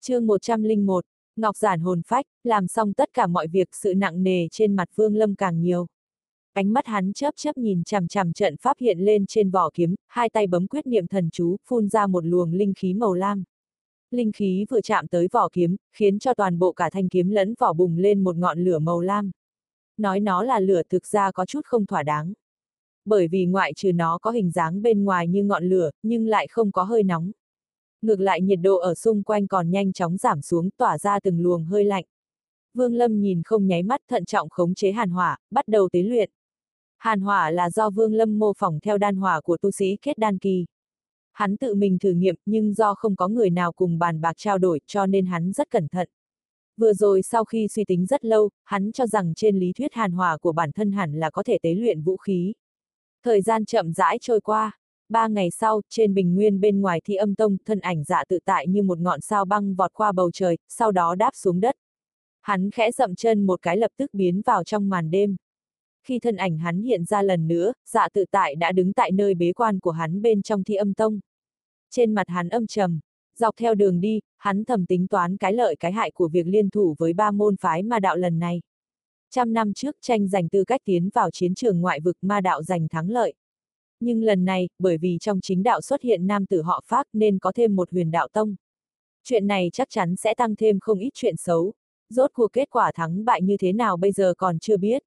chương 101, Ngọc Giản hồn phách, làm xong tất cả mọi việc sự nặng nề trên mặt Vương Lâm càng nhiều. Ánh mắt hắn chớp chớp nhìn chằm chằm trận pháp hiện lên trên vỏ kiếm, hai tay bấm quyết niệm thần chú, phun ra một luồng linh khí màu lam. Linh khí vừa chạm tới vỏ kiếm, khiến cho toàn bộ cả thanh kiếm lẫn vỏ bùng lên một ngọn lửa màu lam. Nói nó là lửa thực ra có chút không thỏa đáng. Bởi vì ngoại trừ nó có hình dáng bên ngoài như ngọn lửa, nhưng lại không có hơi nóng. Ngược lại nhiệt độ ở xung quanh còn nhanh chóng giảm xuống tỏa ra từng luồng hơi lạnh. Vương Lâm nhìn không nháy mắt thận trọng khống chế hàn hỏa, bắt đầu tế luyện. Hàn hỏa là do Vương Lâm mô phỏng theo đan hỏa của tu sĩ kết đan kỳ. Hắn tự mình thử nghiệm nhưng do không có người nào cùng bàn bạc trao đổi cho nên hắn rất cẩn thận. Vừa rồi sau khi suy tính rất lâu, hắn cho rằng trên lý thuyết hàn hỏa của bản thân hẳn là có thể tế luyện vũ khí. Thời gian chậm rãi trôi qua, ba ngày sau, trên bình nguyên bên ngoài thi âm tông, thân ảnh dạ tự tại như một ngọn sao băng vọt qua bầu trời, sau đó đáp xuống đất. Hắn khẽ dậm chân một cái lập tức biến vào trong màn đêm. Khi thân ảnh hắn hiện ra lần nữa, dạ tự tại đã đứng tại nơi bế quan của hắn bên trong thi âm tông. Trên mặt hắn âm trầm, dọc theo đường đi, hắn thầm tính toán cái lợi cái hại của việc liên thủ với ba môn phái ma đạo lần này. Trăm năm trước tranh giành tư cách tiến vào chiến trường ngoại vực ma đạo giành thắng lợi. Nhưng lần này, bởi vì trong chính đạo xuất hiện nam tử họ Phác nên có thêm một huyền đạo tông. Chuyện này chắc chắn sẽ tăng thêm không ít chuyện xấu. Rốt cuộc kết quả thắng bại như thế nào bây giờ còn chưa biết.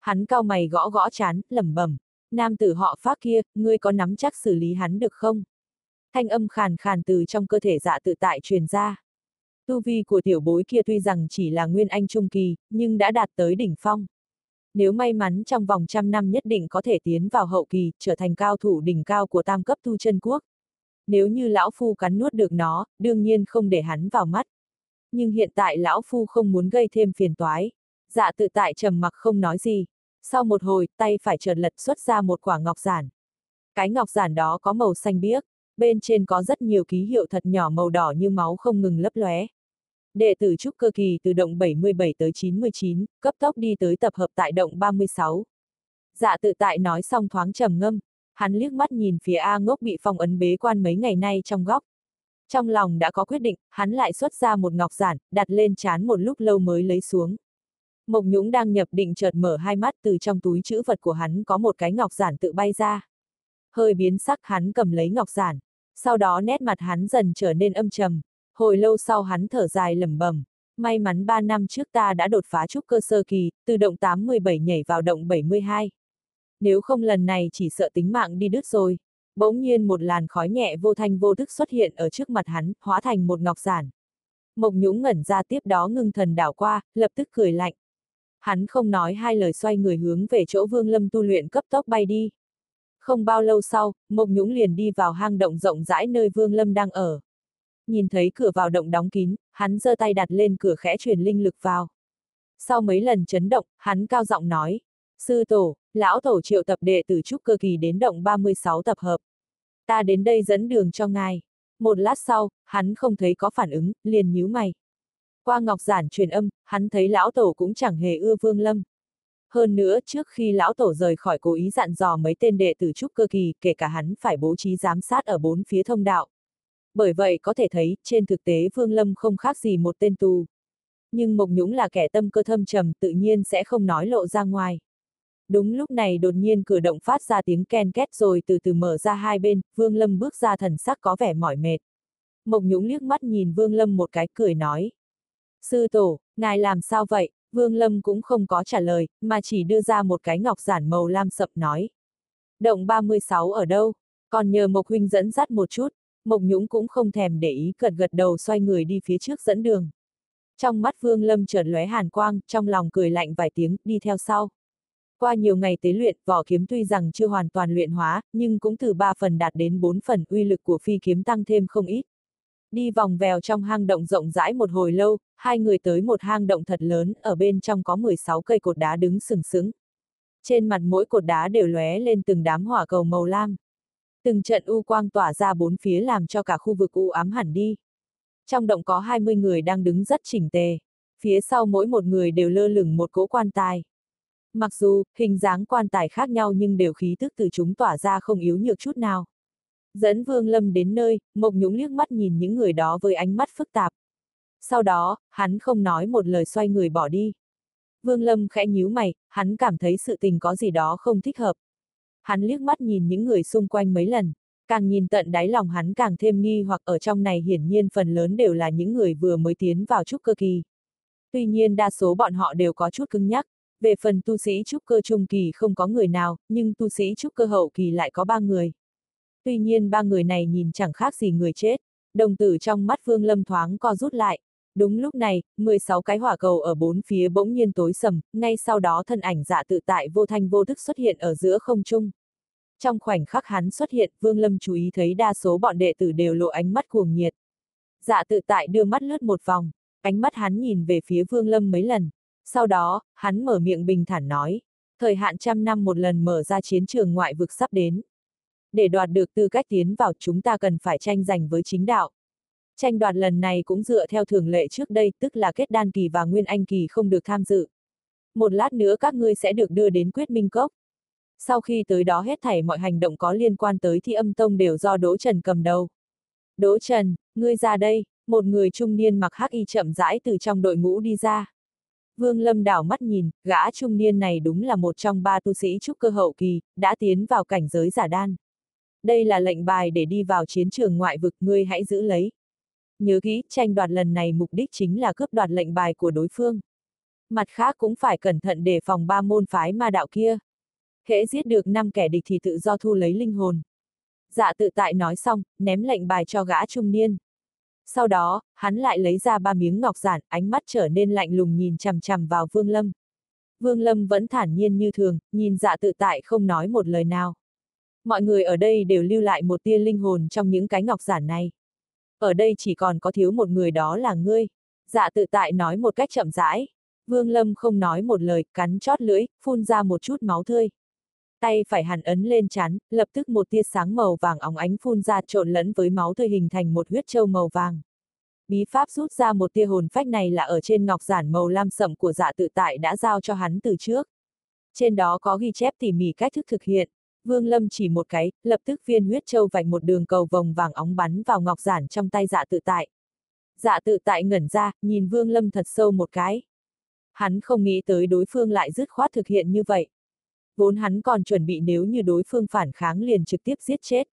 Hắn cao mày gõ gõ chán, lẩm bẩm. Nam tử họ Phác kia, ngươi có nắm chắc xử lý hắn được không? Thanh âm khàn khàn từ trong cơ thể dạ tự tại truyền ra. Tu vi của tiểu bối kia tuy rằng chỉ là nguyên anh trung kỳ, nhưng đã đạt tới đỉnh phong. Nếu may mắn trong vòng trăm năm nhất định có thể tiến vào hậu kỳ, trở thành cao thủ đỉnh cao của tam cấp tu chân quốc. Nếu như lão phu cắn nuốt được nó, đương nhiên không để hắn vào mắt. Nhưng hiện tại lão phu không muốn gây thêm phiền toái. Dạ tự tại trầm mặc không nói gì. Sau một hồi, tay phải chợt lật xuất ra một quả ngọc giản. Cái ngọc giản đó có màu xanh biếc, bên trên có rất nhiều ký hiệu thật nhỏ màu đỏ như máu không ngừng lấp lóe. Đệ tử trúc cơ kỳ từ động 77 tới 99, cấp tốc đi tới tập hợp tại động 36. Dạ tự tại nói xong thoáng trầm ngâm, hắn liếc mắt nhìn phía A ngốc bị phong ấn bế quan mấy ngày nay trong góc. Trong lòng đã có quyết định, hắn lại xuất ra một ngọc giản, đặt lên chán một lúc lâu mới lấy xuống. Mộc Nhũng đang nhập định chợt mở hai mắt từ trong túi chữ vật của hắn có một cái ngọc giản tự bay ra. Hơi biến sắc hắn cầm lấy ngọc giản. Sau đó nét mặt hắn dần trở nên âm trầm. Hồi lâu sau hắn thở dài lẩm bẩm, may mắn 3 năm trước ta đã đột phá trúc cơ sơ kỳ, từ động 87 nhảy vào động 72. Nếu không lần này chỉ sợ tính mạng đi đứt rồi. Bỗng nhiên một làn khói nhẹ vô thanh vô thức xuất hiện ở trước mặt hắn, hóa thành một ngọc giản. Mộc Nhũng ngẩn ra tiếp đó ngưng thần đảo qua, lập tức cười lạnh. Hắn không nói hai lời xoay người hướng về chỗ Vương Lâm tu luyện cấp tốc bay đi. Không bao lâu sau, Mộc Nhũng liền đi vào hang động rộng rãi nơi Vương Lâm đang ở nhìn thấy cửa vào động đóng kín, hắn giơ tay đặt lên cửa khẽ truyền linh lực vào. Sau mấy lần chấn động, hắn cao giọng nói, sư tổ, lão tổ triệu tập đệ tử trúc cơ kỳ đến động 36 tập hợp. Ta đến đây dẫn đường cho ngài. Một lát sau, hắn không thấy có phản ứng, liền nhíu mày. Qua ngọc giản truyền âm, hắn thấy lão tổ cũng chẳng hề ưa vương lâm. Hơn nữa, trước khi lão tổ rời khỏi cố ý dặn dò mấy tên đệ tử trúc cơ kỳ, kể cả hắn phải bố trí giám sát ở bốn phía thông đạo bởi vậy có thể thấy, trên thực tế Vương Lâm không khác gì một tên tù. Nhưng Mộc Nhũng là kẻ tâm cơ thâm trầm tự nhiên sẽ không nói lộ ra ngoài. Đúng lúc này đột nhiên cửa động phát ra tiếng ken két rồi từ từ mở ra hai bên, Vương Lâm bước ra thần sắc có vẻ mỏi mệt. Mộc Nhũng liếc mắt nhìn Vương Lâm một cái cười nói. Sư tổ, ngài làm sao vậy? Vương Lâm cũng không có trả lời, mà chỉ đưa ra một cái ngọc giản màu lam sập nói. Động 36 ở đâu? Còn nhờ Mộc Huynh dẫn dắt một chút. Mộc Nhũng cũng không thèm để ý cật gật đầu xoay người đi phía trước dẫn đường. Trong mắt Vương Lâm chợt lóe hàn quang, trong lòng cười lạnh vài tiếng, đi theo sau. Qua nhiều ngày tế luyện, vỏ kiếm tuy rằng chưa hoàn toàn luyện hóa, nhưng cũng từ 3 phần đạt đến 4 phần uy lực của phi kiếm tăng thêm không ít. Đi vòng vèo trong hang động rộng rãi một hồi lâu, hai người tới một hang động thật lớn, ở bên trong có 16 cây cột đá đứng sừng sững. Trên mặt mỗi cột đá đều lóe lên từng đám hỏa cầu màu lam. Từng trận u quang tỏa ra bốn phía làm cho cả khu vực u ám hẳn đi. Trong động có 20 người đang đứng rất chỉnh tề. Phía sau mỗi một người đều lơ lửng một cỗ quan tài. Mặc dù, hình dáng quan tài khác nhau nhưng đều khí tức từ chúng tỏa ra không yếu nhược chút nào. Dẫn Vương Lâm đến nơi, Mộc Nhũng liếc mắt nhìn những người đó với ánh mắt phức tạp. Sau đó, hắn không nói một lời xoay người bỏ đi. Vương Lâm khẽ nhíu mày, hắn cảm thấy sự tình có gì đó không thích hợp. Hắn liếc mắt nhìn những người xung quanh mấy lần, càng nhìn tận đáy lòng hắn càng thêm nghi hoặc ở trong này hiển nhiên phần lớn đều là những người vừa mới tiến vào trúc cơ kỳ. Tuy nhiên đa số bọn họ đều có chút cứng nhắc, về phần tu sĩ trúc cơ trung kỳ không có người nào, nhưng tu sĩ trúc cơ hậu kỳ lại có ba người. Tuy nhiên ba người này nhìn chẳng khác gì người chết, đồng tử trong mắt Vương Lâm thoáng co rút lại. Đúng lúc này, 16 cái hỏa cầu ở bốn phía bỗng nhiên tối sầm, ngay sau đó thân ảnh dạ tự tại vô thanh vô thức xuất hiện ở giữa không trung. Trong khoảnh khắc hắn xuất hiện, Vương Lâm chú ý thấy đa số bọn đệ tử đều lộ ánh mắt cuồng nhiệt. Dạ tự tại đưa mắt lướt một vòng, ánh mắt hắn nhìn về phía Vương Lâm mấy lần. Sau đó, hắn mở miệng bình thản nói, thời hạn trăm năm một lần mở ra chiến trường ngoại vực sắp đến. Để đoạt được tư cách tiến vào chúng ta cần phải tranh giành với chính đạo. Tranh đoạt lần này cũng dựa theo thường lệ trước đây, tức là kết đan kỳ và nguyên anh kỳ không được tham dự. Một lát nữa các ngươi sẽ được đưa đến quyết minh cốc. Sau khi tới đó hết thảy mọi hành động có liên quan tới thi âm tông đều do Đỗ Trần cầm đầu. Đỗ Trần, ngươi ra đây, một người trung niên mặc hắc y chậm rãi từ trong đội ngũ đi ra. Vương Lâm đảo mắt nhìn, gã trung niên này đúng là một trong ba tu sĩ trúc cơ hậu kỳ, đã tiến vào cảnh giới giả đan. Đây là lệnh bài để đi vào chiến trường ngoại vực, ngươi hãy giữ lấy. Nhớ kỹ, tranh đoạt lần này mục đích chính là cướp đoạt lệnh bài của đối phương. Mặt khác cũng phải cẩn thận đề phòng ba môn phái ma đạo kia. Hễ giết được năm kẻ địch thì tự do thu lấy linh hồn. Dạ tự tại nói xong, ném lệnh bài cho gã trung niên. Sau đó, hắn lại lấy ra ba miếng ngọc giản, ánh mắt trở nên lạnh lùng nhìn chằm chằm vào Vương Lâm. Vương Lâm vẫn thản nhiên như thường, nhìn dạ tự tại không nói một lời nào. Mọi người ở đây đều lưu lại một tia linh hồn trong những cái ngọc giản này. Ở đây chỉ còn có thiếu một người đó là ngươi. Dạ tự tại nói một cách chậm rãi. Vương Lâm không nói một lời, cắn chót lưỡi, phun ra một chút máu thơi. Tay phải hàn ấn lên chán, lập tức một tia sáng màu vàng óng ánh phun ra trộn lẫn với máu thơi hình thành một huyết châu màu vàng. Bí pháp rút ra một tia hồn phách này là ở trên ngọc giản màu lam sậm của dạ tự tại đã giao cho hắn từ trước. Trên đó có ghi chép tỉ mỉ cách thức thực hiện. Vương Lâm chỉ một cái, lập tức viên huyết châu vạch một đường cầu vòng vàng óng bắn vào ngọc giản trong tay dạ tự tại. Dạ tự tại ngẩn ra, nhìn Vương Lâm thật sâu một cái. Hắn không nghĩ tới đối phương lại dứt khoát thực hiện như vậy. Vốn hắn còn chuẩn bị nếu như đối phương phản kháng liền trực tiếp giết chết.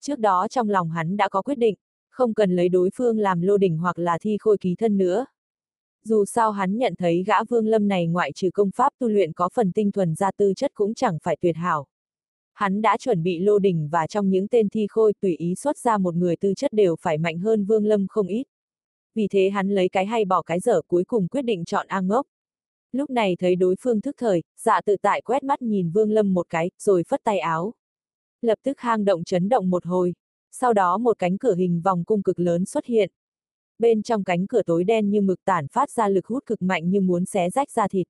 Trước đó trong lòng hắn đã có quyết định, không cần lấy đối phương làm lô đỉnh hoặc là thi khôi ký thân nữa. Dù sao hắn nhận thấy gã vương lâm này ngoại trừ công pháp tu luyện có phần tinh thuần ra tư chất cũng chẳng phải tuyệt hảo. Hắn đã chuẩn bị lô đỉnh và trong những tên thi khôi tùy ý xuất ra một người tư chất đều phải mạnh hơn vương lâm không ít. Vì thế hắn lấy cái hay bỏ cái dở cuối cùng quyết định chọn A ngốc. Lúc này thấy đối phương thức thời, dạ tự tại quét mắt nhìn vương lâm một cái, rồi phất tay áo. Lập tức hang động chấn động một hồi. Sau đó một cánh cửa hình vòng cung cực lớn xuất hiện. Bên trong cánh cửa tối đen như mực tản phát ra lực hút cực mạnh như muốn xé rách ra thịt.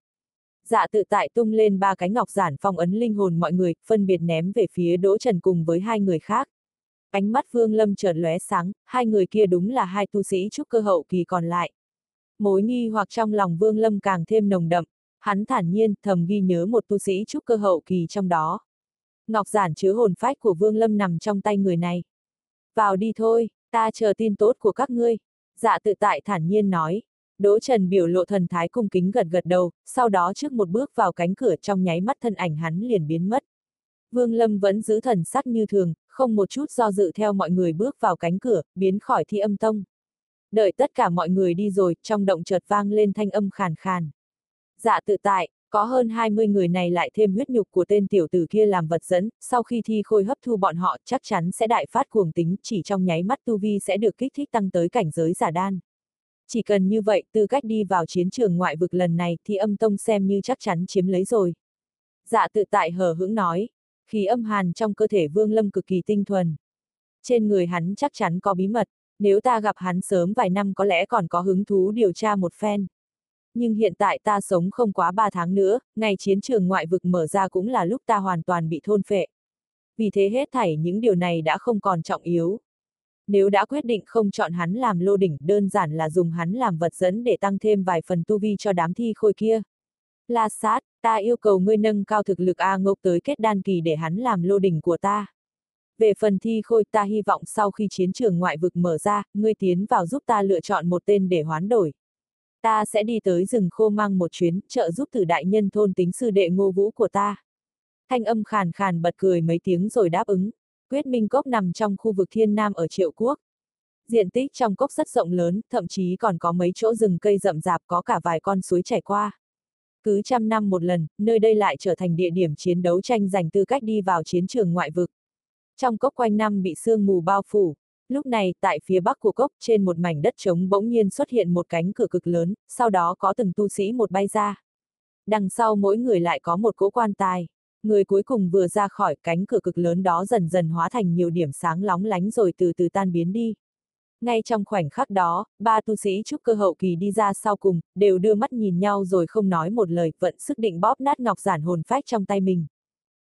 Dạ tự tại tung lên ba cái ngọc giản phong ấn linh hồn mọi người, phân biệt ném về phía Đỗ Trần cùng với hai người khác. Ánh mắt Vương Lâm chợt lóe sáng, hai người kia đúng là hai tu sĩ trúc cơ hậu kỳ còn lại. Mối nghi hoặc trong lòng Vương Lâm càng thêm nồng đậm, hắn thản nhiên thầm ghi nhớ một tu sĩ trúc cơ hậu kỳ trong đó. Ngọc giản chứa hồn phách của Vương Lâm nằm trong tay người này. Vào đi thôi, ta chờ tin tốt của các ngươi. Dạ tự tại thản nhiên nói. Đỗ Trần biểu lộ thần thái cung kính gật gật đầu, sau đó trước một bước vào cánh cửa trong nháy mắt thân ảnh hắn liền biến mất. Vương Lâm vẫn giữ thần sắc như thường, không một chút do dự theo mọi người bước vào cánh cửa, biến khỏi thi âm tông. Đợi tất cả mọi người đi rồi, trong động chợt vang lên thanh âm khàn khàn. Dạ tự tại, có hơn 20 người này lại thêm huyết nhục của tên tiểu tử kia làm vật dẫn, sau khi thi khôi hấp thu bọn họ chắc chắn sẽ đại phát cuồng tính, chỉ trong nháy mắt tu vi sẽ được kích thích tăng tới cảnh giới giả đan. Chỉ cần như vậy, tư cách đi vào chiến trường ngoại vực lần này thì âm tông xem như chắc chắn chiếm lấy rồi. Dạ tự tại hờ hững nói, khí âm hàn trong cơ thể vương lâm cực kỳ tinh thuần. Trên người hắn chắc chắn có bí mật, nếu ta gặp hắn sớm vài năm có lẽ còn có hứng thú điều tra một phen. Nhưng hiện tại ta sống không quá ba tháng nữa, ngày chiến trường ngoại vực mở ra cũng là lúc ta hoàn toàn bị thôn phệ. Vì thế hết thảy những điều này đã không còn trọng yếu. Nếu đã quyết định không chọn hắn làm lô đỉnh, đơn giản là dùng hắn làm vật dẫn để tăng thêm vài phần tu vi cho đám thi khôi kia. La sát, ta yêu cầu ngươi nâng cao thực lực A ngốc tới kết đan kỳ để hắn làm lô đỉnh của ta. Về phần thi khôi ta hy vọng sau khi chiến trường ngoại vực mở ra, ngươi tiến vào giúp ta lựa chọn một tên để hoán đổi. Ta sẽ đi tới rừng khô mang một chuyến, trợ giúp từ đại nhân thôn tính sư đệ ngô vũ của ta. Thanh âm khàn khàn bật cười mấy tiếng rồi đáp ứng. Quyết Minh Cốc nằm trong khu vực thiên nam ở Triệu Quốc. Diện tích trong cốc rất rộng lớn, thậm chí còn có mấy chỗ rừng cây rậm rạp có cả vài con suối chảy qua. Cứ trăm năm một lần, nơi đây lại trở thành địa điểm chiến đấu tranh giành tư cách đi vào chiến trường ngoại vực. Trong cốc quanh năm bị sương mù bao phủ. Lúc này, tại phía bắc của cốc, trên một mảnh đất trống bỗng nhiên xuất hiện một cánh cửa cực lớn, sau đó có từng tu sĩ một bay ra. Đằng sau mỗi người lại có một cỗ quan tài. Người cuối cùng vừa ra khỏi cánh cửa cực lớn đó dần dần hóa thành nhiều điểm sáng lóng lánh rồi từ từ tan biến đi. Ngay trong khoảnh khắc đó, ba tu sĩ trúc cơ hậu kỳ đi ra sau cùng, đều đưa mắt nhìn nhau rồi không nói một lời, vận sức định bóp nát ngọc giản hồn phách trong tay mình.